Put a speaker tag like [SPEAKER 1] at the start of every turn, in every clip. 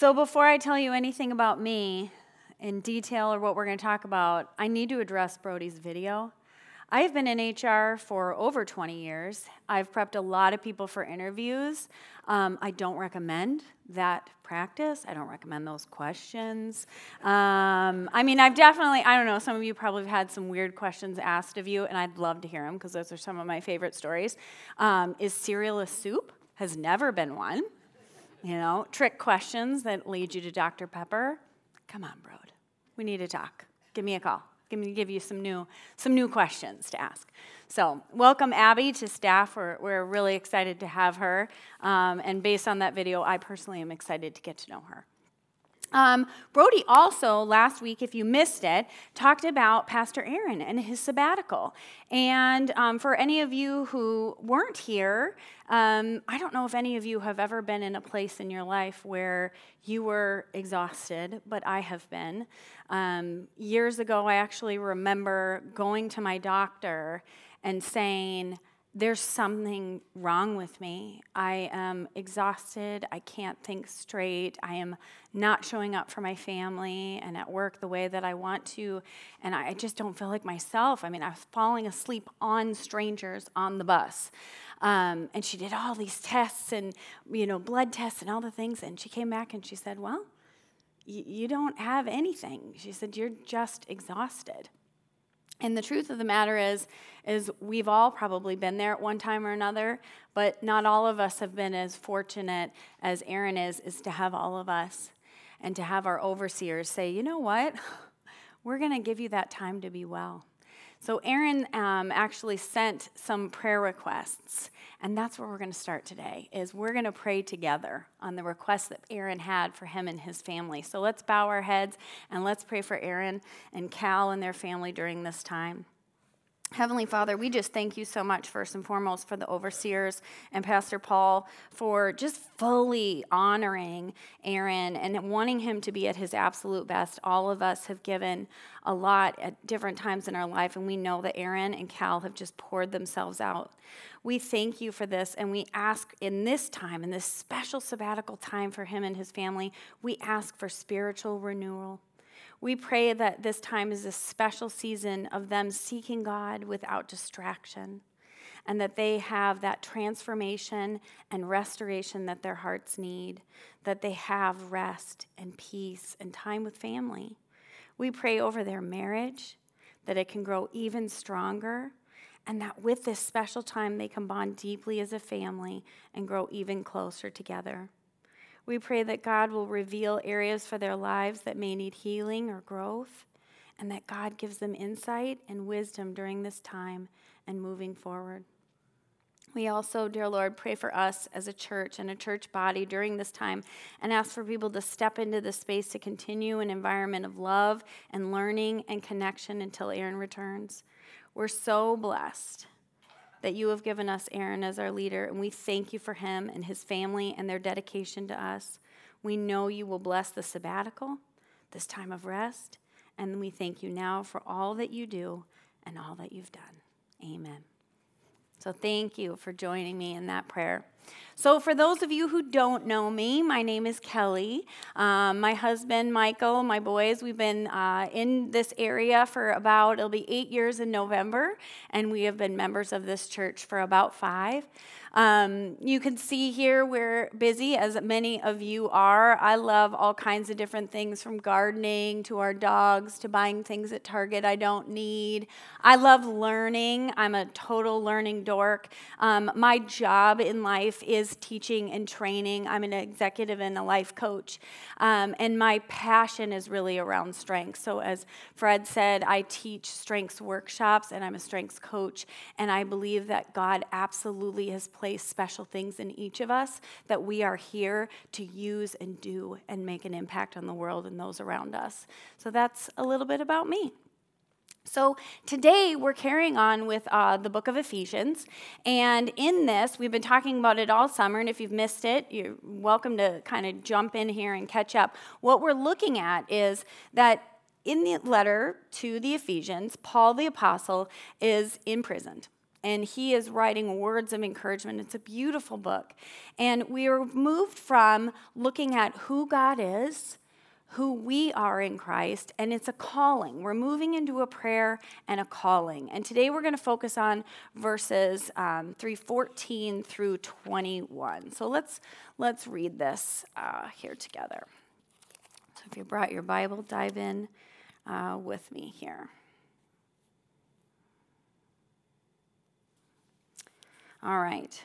[SPEAKER 1] So, before I tell you anything about me in detail or what we're going to talk about, I need to address Brody's video. I have been in HR for over 20 years. I've prepped a lot of people for interviews. Um, I don't recommend that practice. I don't recommend those questions. Um, I mean, I've definitely, I don't know, some of you probably have had some weird questions asked of you, and I'd love to hear them because those are some of my favorite stories. Um, is cereal a soup? Has never been one. You know, trick questions that lead you to Dr. Pepper. Come on, Brode. We need to talk. Give me a call. Give me give you some new some new questions to ask. So welcome Abby to staff. We're we're really excited to have her. Um, and based on that video, I personally am excited to get to know her. Um, Brody also, last week, if you missed it, talked about Pastor Aaron and his sabbatical. And um, for any of you who weren't here, um, I don't know if any of you have ever been in a place in your life where you were exhausted, but I have been. Um, years ago, I actually remember going to my doctor and saying, there's something wrong with me. I am exhausted. I can't think straight. I am not showing up for my family and at work the way that I want to. And I just don't feel like myself. I mean, I was falling asleep on strangers on the bus. Um, and she did all these tests and, you know, blood tests and all the things. And she came back and she said, Well, you don't have anything. She said, You're just exhausted. And the truth of the matter is, is we've all probably been there at one time or another, but not all of us have been as fortunate as Aaron is, is to have all of us and to have our overseers say, you know what? We're going to give you that time to be well. So, Aaron um, actually sent some prayer requests, and that's where we're going to start today. Is we're going to pray together on the requests that Aaron had for him and his family. So let's bow our heads and let's pray for Aaron and Cal and their family during this time. Heavenly Father, we just thank you so much, first and foremost, for the overseers and Pastor Paul for just fully honoring Aaron and wanting him to be at his absolute best. All of us have given a lot at different times in our life, and we know that Aaron and Cal have just poured themselves out. We thank you for this, and we ask in this time, in this special sabbatical time for him and his family, we ask for spiritual renewal. We pray that this time is a special season of them seeking God without distraction and that they have that transformation and restoration that their hearts need, that they have rest and peace and time with family. We pray over their marriage, that it can grow even stronger, and that with this special time they can bond deeply as a family and grow even closer together. We pray that God will reveal areas for their lives that may need healing or growth, and that God gives them insight and wisdom during this time and moving forward. We also, dear Lord, pray for us as a church and a church body during this time and ask for people to step into the space to continue an environment of love and learning and connection until Aaron returns. We're so blessed that you have given us Aaron as our leader, and we thank you for him and his family and their dedication to us. We know you will bless the sabbatical, this time of rest, and we thank you now for all that you do and all that you've done. Amen. So thank you for joining me in that prayer. So, for those of you who don't know me, my name is Kelly. Um, my husband, Michael, my boys, we've been uh, in this area for about, it'll be eight years in November, and we have been members of this church for about five. Um, you can see here we're busy, as many of you are. I love all kinds of different things from gardening to our dogs to buying things at Target I don't need. I love learning. I'm a total learning dork. Um, my job in life is teaching and training. I'm an executive and a life coach. Um, and my passion is really around strength. So, as Fred said, I teach strengths workshops and I'm a strengths coach. And I believe that God absolutely has placed special things in each of us that we are here to use and do and make an impact on the world and those around us. So that's a little bit about me. So, today we're carrying on with uh, the book of Ephesians. And in this, we've been talking about it all summer. And if you've missed it, you're welcome to kind of jump in here and catch up. What we're looking at is that in the letter to the Ephesians, Paul the Apostle is imprisoned. and he is writing words of encouragement. It's a beautiful book. And we are moved from looking at who God is, who we are in Christ, and it's a calling. We're moving into a prayer and a calling. And today we're going to focus on verses um, 314 through 21. So let's, let's read this uh, here together. So if you brought your Bible, dive in uh, with me here. All right.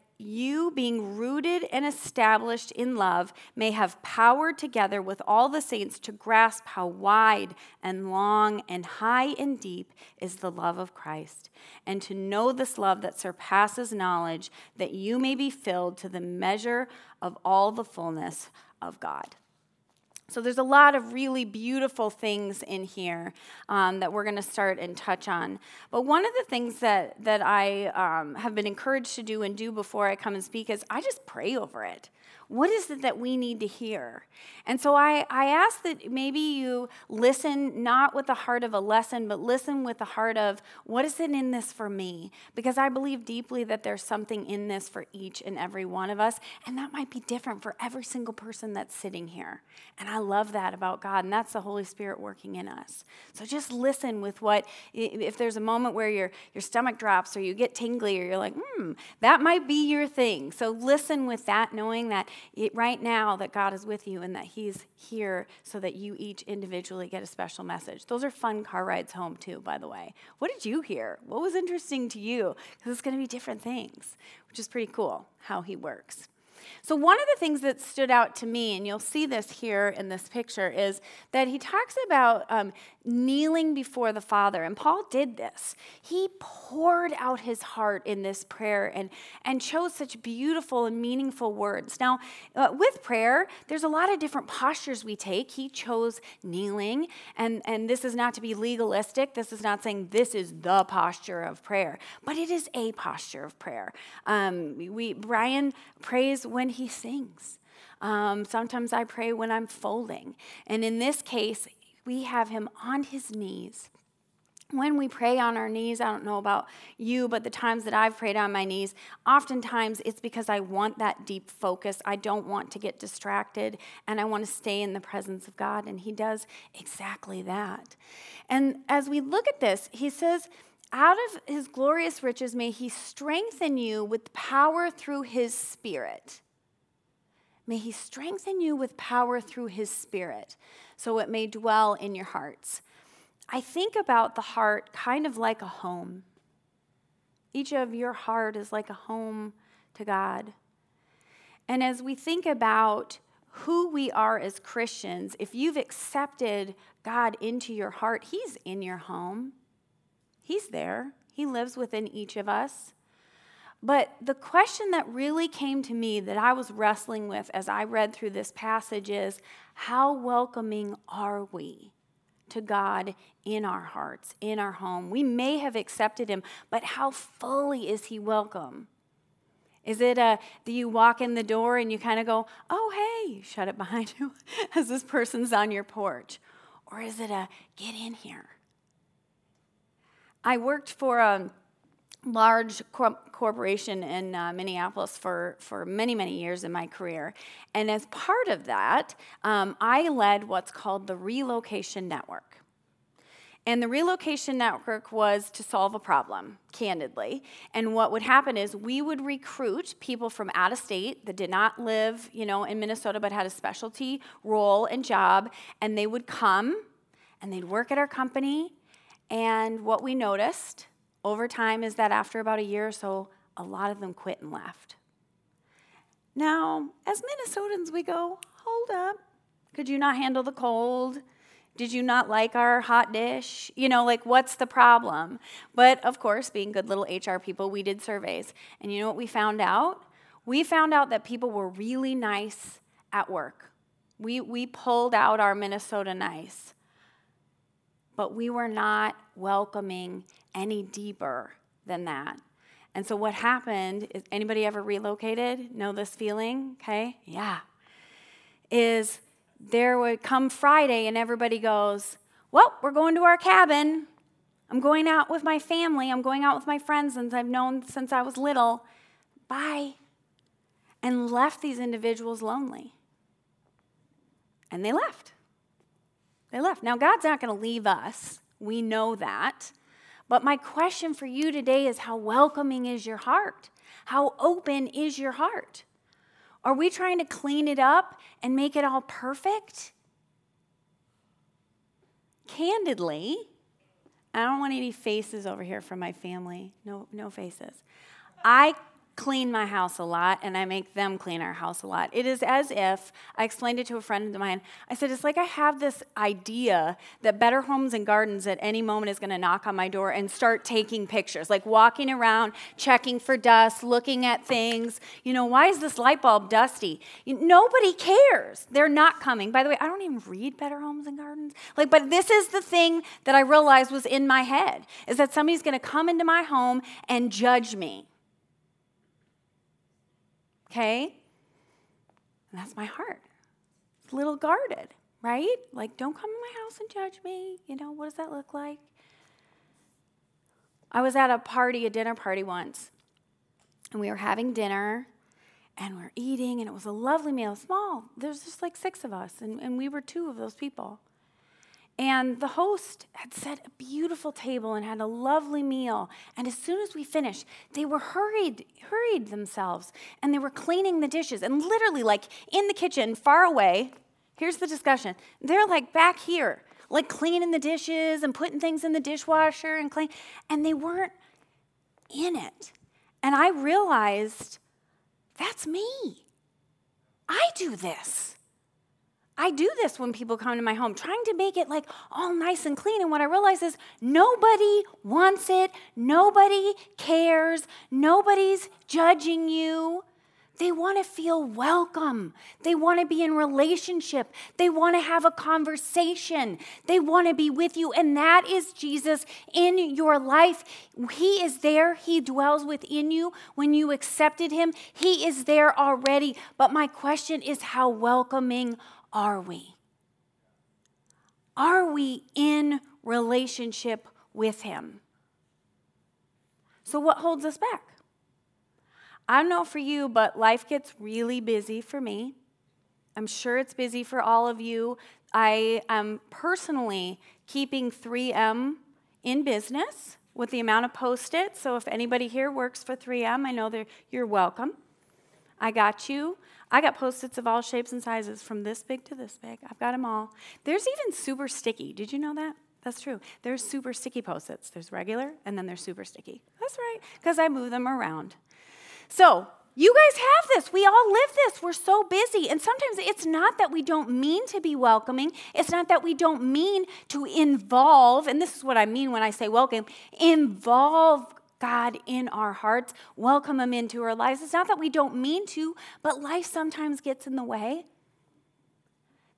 [SPEAKER 1] you, being rooted and established in love, may have power together with all the saints to grasp how wide and long and high and deep is the love of Christ, and to know this love that surpasses knowledge, that you may be filled to the measure of all the fullness of God. So there's a lot of really beautiful things in here um, that we're going to start and touch on. But one of the things that that I um, have been encouraged to do and do before I come and speak is I just pray over it what is it that we need to hear? And so I, I ask that maybe you listen not with the heart of a lesson, but listen with the heart of what is it in this for me? Because I believe deeply that there's something in this for each and every one of us, and that might be different for every single person that's sitting here. And I love that about God, and that's the Holy Spirit working in us. So just listen with what, if there's a moment where your, your stomach drops or you get tingly or you're like, hmm, that might be your thing. So listen with that, knowing that it, right now that God is with you and that He's here so that you each individually get a special message. Those are fun car rides home, too, by the way. What did you hear? What was interesting to you? Because it's going to be different things, which is pretty cool how He works. So, one of the things that stood out to me, and you'll see this here in this picture, is that he talks about um, kneeling before the Father. And Paul did this. He poured out his heart in this prayer and, and chose such beautiful and meaningful words. Now, uh, with prayer, there's a lot of different postures we take. He chose kneeling, and, and this is not to be legalistic. This is not saying this is the posture of prayer, but it is a posture of prayer. Um, we, Brian prays when he sings. Um, sometimes I pray when I'm folding. And in this case, we have him on his knees. When we pray on our knees, I don't know about you, but the times that I've prayed on my knees, oftentimes it's because I want that deep focus. I don't want to get distracted and I want to stay in the presence of God. And He does exactly that. And as we look at this, He says, out of His glorious riches, may He strengthen you with power through His Spirit. May He strengthen you with power through His Spirit so it may dwell in your hearts. I think about the heart kind of like a home. Each of your heart is like a home to God. And as we think about who we are as Christians, if you've accepted God into your heart, He's in your home. He's there, He lives within each of us. But the question that really came to me that I was wrestling with as I read through this passage is how welcoming are we to God in our hearts, in our home? We may have accepted Him, but how fully is He welcome? Is it a, do you walk in the door and you kind of go, oh, hey, shut it behind you as this person's on your porch? Or is it a, get in here? I worked for a large corporation in uh, Minneapolis for, for many, many years in my career. And as part of that, um, I led what's called the Relocation Network. And the relocation network was to solve a problem, candidly. And what would happen is we would recruit people from out of state that did not live, you know, in Minnesota but had a specialty role and job, and they would come and they'd work at our company. And what we noticed over time is that after about a year or so, a lot of them quit and left. Now, as Minnesotans, we go, hold up. Could you not handle the cold? Did you not like our hot dish? You know, like, what's the problem? But of course, being good little HR people, we did surveys. And you know what we found out? We found out that people were really nice at work We, we pulled out our Minnesota nice, but we were not welcoming any deeper than that. And so what happened is anybody ever relocated? Know this feeling? Okay? Yeah. Is there would come Friday and everybody goes, Well, we're going to our cabin. I'm going out with my family. I'm going out with my friends since I've known since I was little. Bye. And left these individuals lonely. And they left. They left. Now, God's not going to leave us. We know that. But my question for you today is how welcoming is your heart? How open is your heart? Are we trying to clean it up and make it all perfect? Candidly, I don't want any faces over here from my family. No, no faces. I clean my house a lot and I make them clean our house a lot. It is as if I explained it to a friend of mine. I said, It's like I have this idea that Better Homes and Gardens at any moment is going to knock on my door and start taking pictures, like walking around, checking for dust, looking at things. You know, why is this light bulb dusty? Nobody cares. They're not coming. By the way, I don't even read Better Homes and Gardens. Like, but this is the thing that I realized was in my head is that somebody's going to come into my home and judge me okay? And that's my heart. It's a little guarded, right? Like, don't come in my house and judge me. You know, what does that look like? I was at a party, a dinner party once, and we were having dinner and we are eating, and it was a lovely meal, small. There's just like six of us, and, and we were two of those people. And the host had set a beautiful table and had a lovely meal. And as soon as we finished, they were hurried, hurried themselves, and they were cleaning the dishes. And literally, like in the kitchen, far away, here's the discussion. They're like back here, like cleaning the dishes and putting things in the dishwasher and clean. And they weren't in it. And I realized that's me. I do this. I do this when people come to my home, trying to make it like all nice and clean. And what I realize is nobody wants it, nobody cares, nobody's judging you. They want to feel welcome. They want to be in relationship. They want to have a conversation. They want to be with you. And that is Jesus in your life. He is there. He dwells within you. When you accepted Him, He is there already. But my question is how welcoming are we? Are we in relationship with Him? So, what holds us back? I don't know for you, but life gets really busy for me. I'm sure it's busy for all of you. I am personally keeping 3M in business with the amount of post its. So, if anybody here works for 3M, I know you're welcome. I got you. I got post its of all shapes and sizes from this big to this big. I've got them all. There's even super sticky. Did you know that? That's true. There's super sticky post its. There's regular and then there's super sticky. That's right, because I move them around. So, you guys have this. We all live this. We're so busy. And sometimes it's not that we don't mean to be welcoming. It's not that we don't mean to involve, and this is what I mean when I say welcome, involve God in our hearts, welcome Him into our lives. It's not that we don't mean to, but life sometimes gets in the way.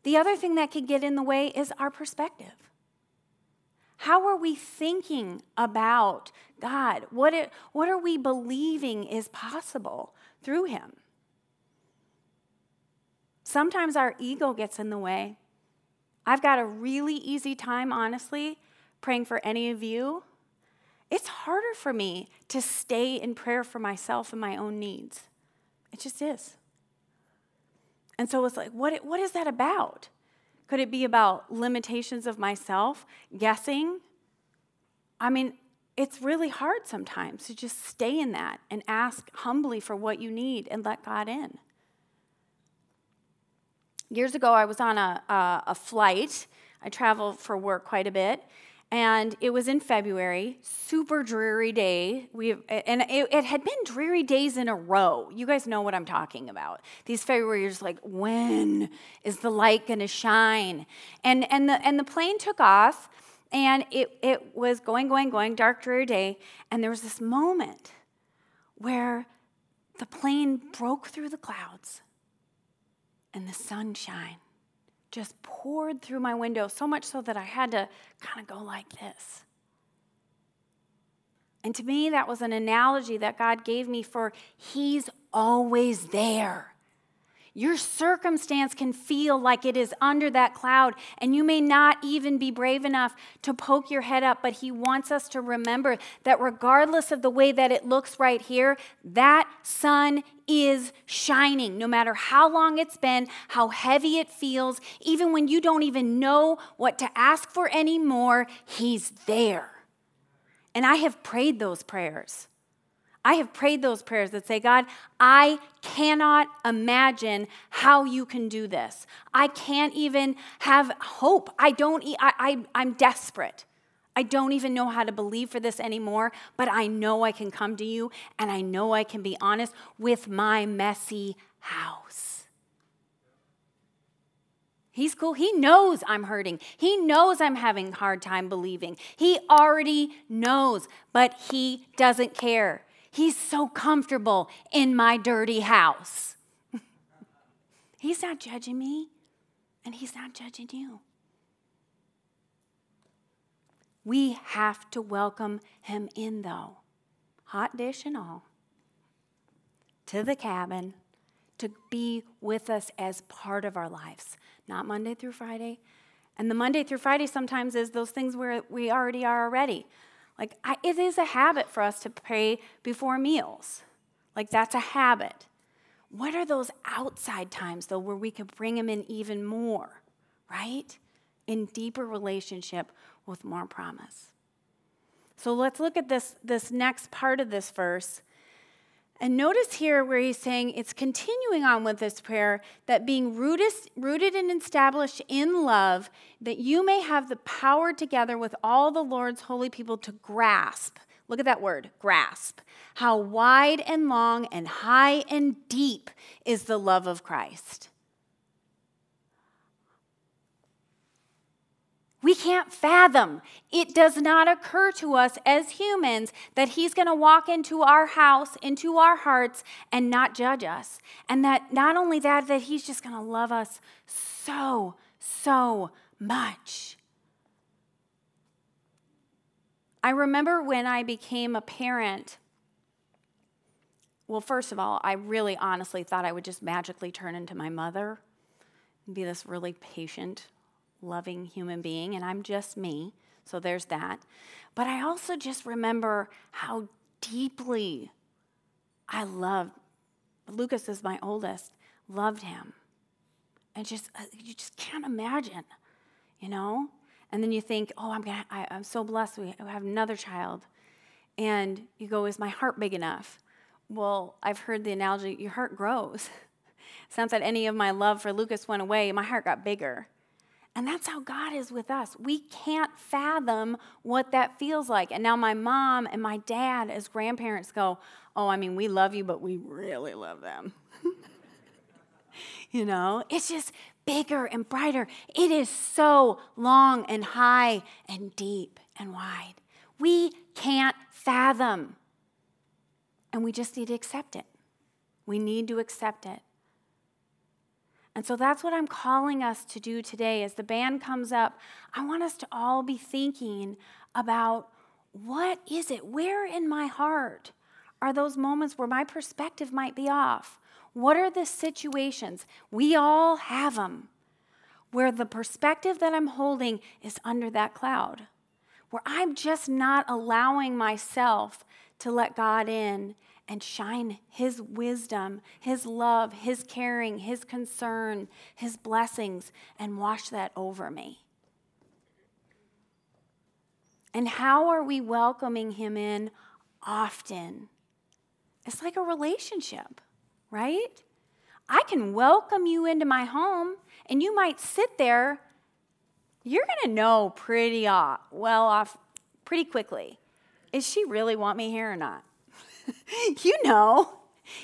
[SPEAKER 1] The other thing that can get in the way is our perspective. How are we thinking about God? What, it, what are we believing is possible through Him? Sometimes our ego gets in the way. I've got a really easy time, honestly, praying for any of you it's harder for me to stay in prayer for myself and my own needs. It just is. And so it's like, what, what is that about? Could it be about limitations of myself, guessing? I mean, it's really hard sometimes to just stay in that and ask humbly for what you need and let God in. Years ago, I was on a, a, a flight. I travel for work quite a bit, and it was in February, super dreary day. We and it, it, had been dreary days in a row. You guys know what I'm talking about. These February's like, when is the light gonna shine? And and the and the plane took off, and it it was going, going, going, dark, dreary day, and there was this moment where the plane broke through the clouds, and the sun shined just poured through my window, so much so that I had to kind of go like this. And to me, that was an analogy that God gave me for He's always there. Your circumstance can feel like it is under that cloud, and you may not even be brave enough to poke your head up, but He wants us to remember that regardless of the way that it looks right here, that sun is shining. No matter how long it's been, how heavy it feels, even when you don't even know what to ask for anymore, He's there. And I have prayed those prayers. I have prayed those prayers that say, God, I cannot imagine how you can do this. I can't even have hope. I don't, I, I, I'm desperate. I don't even know how to believe for this anymore, but I know I can come to you and I know I can be honest with my messy house. He's cool. He knows I'm hurting. He knows I'm having a hard time believing. He already knows, but he doesn't care. He's so comfortable in my dirty house. he's not judging me, and He's not judging you. We have to welcome Him in, though, hot dish and all, to the cabin to be with us as part of our lives, not Monday through Friday. And the Monday through Friday sometimes is those things where we already are already. Like, I, it is a habit for us to pray before meals. Like, that's a habit. What are those outside times, though, where we could bring Him in even more, right? In deeper relationship with more promise. So let's look at this, this next part of this verse and notice here where he's saying it's continuing on with this prayer that being rooted, rooted and established in love, that you may have the power together with all the Lord's holy people to grasp. Look at that word, grasp. How wide and long and high and deep is the love of Christ. We can't fathom. It does not occur to us as humans that He's going to walk into our house, into our hearts, and not judge us. And that not only that, that He's just going to love us so, so much. I remember when I became a parent. Well, first of all, I really honestly thought I would just magically turn into my mother and be this really patient, loving human being, and I'm just me. So there's that. But I also just remember how deeply I loved Lucas is my oldest, loved him. And just uh, you just can't imagine, you know? And then you think, "Oh, I'm gonna, I, I'm so blessed we have another child." And you go, "Is my heart big enough?" Well, I've heard the analogy, your heart grows. Sounds like any of my love for Lucas went away, my heart got bigger. And that's how God is with us. We can't fathom what that feels like. And now my mom and my dad, as grandparents, go, Oh, I mean, we love you, but we really love them. you know, it's just bigger and brighter. It is so long and high and deep and wide. We can't fathom. And we just need to accept it. We need to accept it. And so that's what I'm calling us to do today. As the band comes up, I want us to all be thinking about what is it? Where in my heart are those moments where my perspective might be off? What are the situations? We all have them where the perspective that I'm holding is under that cloud, where I'm just not allowing myself to let God in and shine His wisdom, His love, His caring, His concern, His blessings, and wash that over me. And how are we welcoming Him in often? It's like a relationship, right? I can welcome you into my home, and you might sit there. You're going to know pretty off, well off pretty quickly. Is she really want me here or not? you know.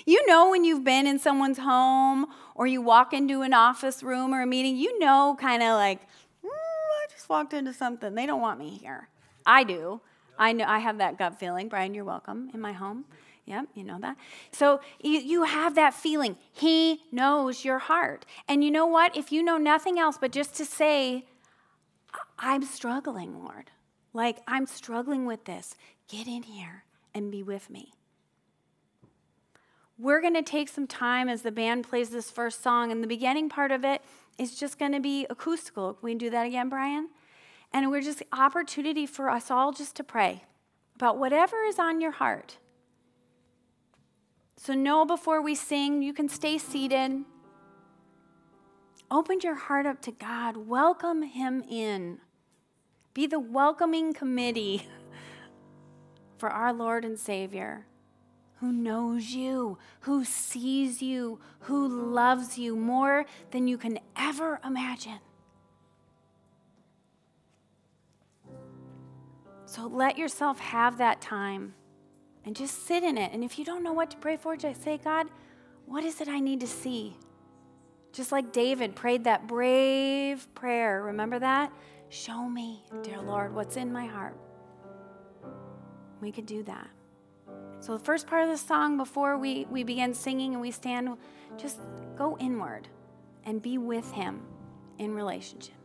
[SPEAKER 1] You know when you've been in someone's home or you walk into an office room or a meeting, you know kind of like, mm, I just walked into something. They don't want me here. I do. I know I have that gut feeling. Brian, you're welcome in my home. Yep, you know that. So you, you have that feeling. He knows your heart. And you know what? If you know nothing else but just to say, I'm struggling, Lord. Like, I'm struggling with this. Get in here and be with me. We're going to take some time as the band plays this first song, and the beginning part of it is just going to be acoustical. Can we do that again, Brian? And we're just opportunity for us all just to pray about whatever is on your heart. So know before we sing, you can stay seated. Open your heart up to God. Welcome Him in. Be the welcoming committee for our Lord and Savior who knows you, who sees you, who loves you more than you can ever imagine. So let yourself have that time and just sit in it. And if you don't know what to pray for, just say, God, what is it I need to see? Just like David prayed that brave prayer. Remember that? Show me, dear Lord, what's in my heart. We could do that. So, the first part of the song, before we, we begin singing and we stand, just go inward and be with Him in relationship.